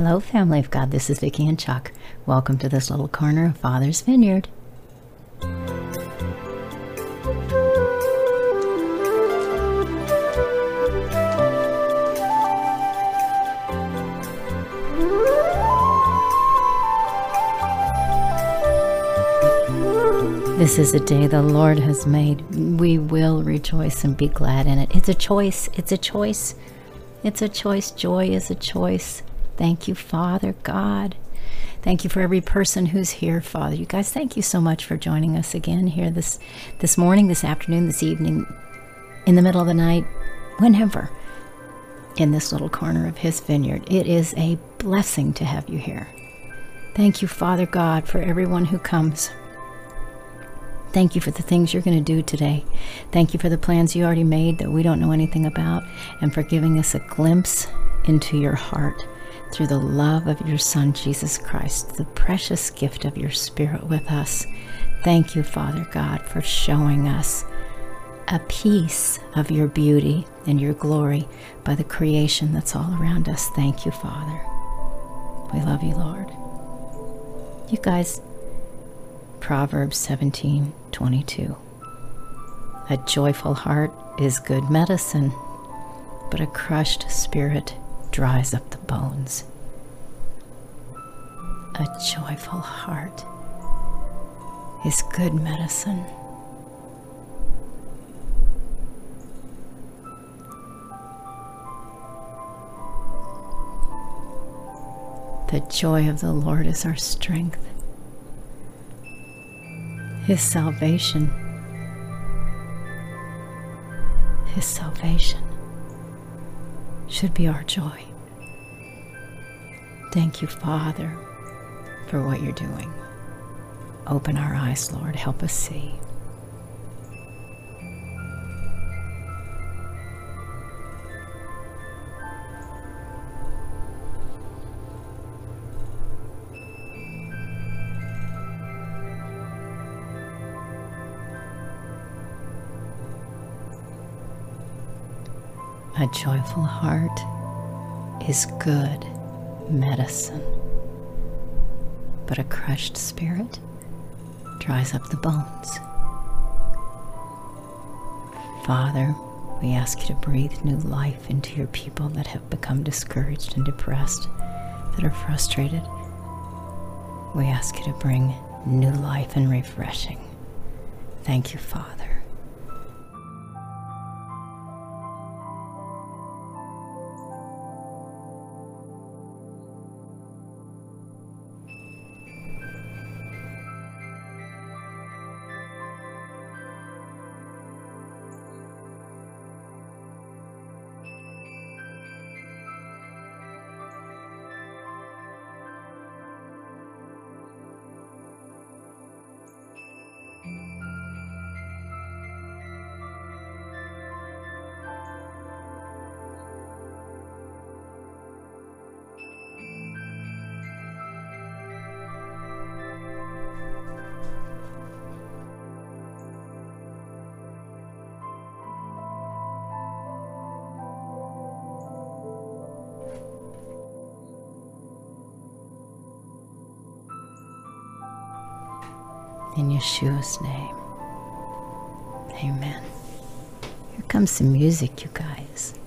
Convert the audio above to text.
Hello, family of God. This is Vicki and Chuck. Welcome to this little corner of Father's Vineyard. This is a day the Lord has made. We will rejoice and be glad in it. It's a choice. It's a choice. It's a choice. Joy is a choice. Thank you, Father God. Thank you for every person who's here, Father. You guys, thank you so much for joining us again here this this morning, this afternoon, this evening, in the middle of the night, whenever, in this little corner of His vineyard. It is a blessing to have you here. Thank you, Father God, for everyone who comes. Thank you for the things you're going to do today. Thank you for the plans you already made that we don't know anything about, and for giving us a glimpse into your heart through the love of your Son, Jesus Christ, the precious gift of your Spirit with us. Thank you, Father God, for showing us a piece of your beauty and your glory by the creation that's all around us. Thank you, Father. We love you, Lord. You guys, Proverbs 17 22. A joyful heart is good medicine, but a crushed spirit dries up the bones. A joyful heart is good medicine. The joy of the Lord is our strength. His salvation. His salvation should be our joy. Thank you, Father, for what you're doing. Open our eyes, Lord. Help us see. A joyful heart is good medicine, but a crushed spirit dries up the bones. Father, we ask you to breathe new life into your people that have become discouraged and depressed, that are frustrated. We ask you to bring new life and refreshing. Thank you, Father. In Yeshua's name. Amen. Here comes some music, you guys.